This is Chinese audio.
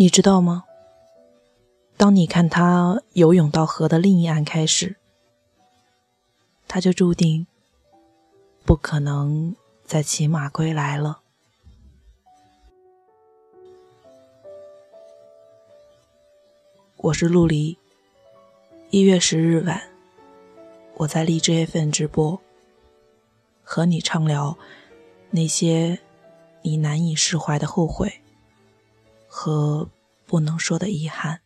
你知道吗？当你看他游泳到河的另一岸开始，他就注定不可能再骑马归来了。我是陆离，一月十日晚，我在荔枝 FM 直播，和你畅聊那些你难以释怀的后悔和不能说的遗憾。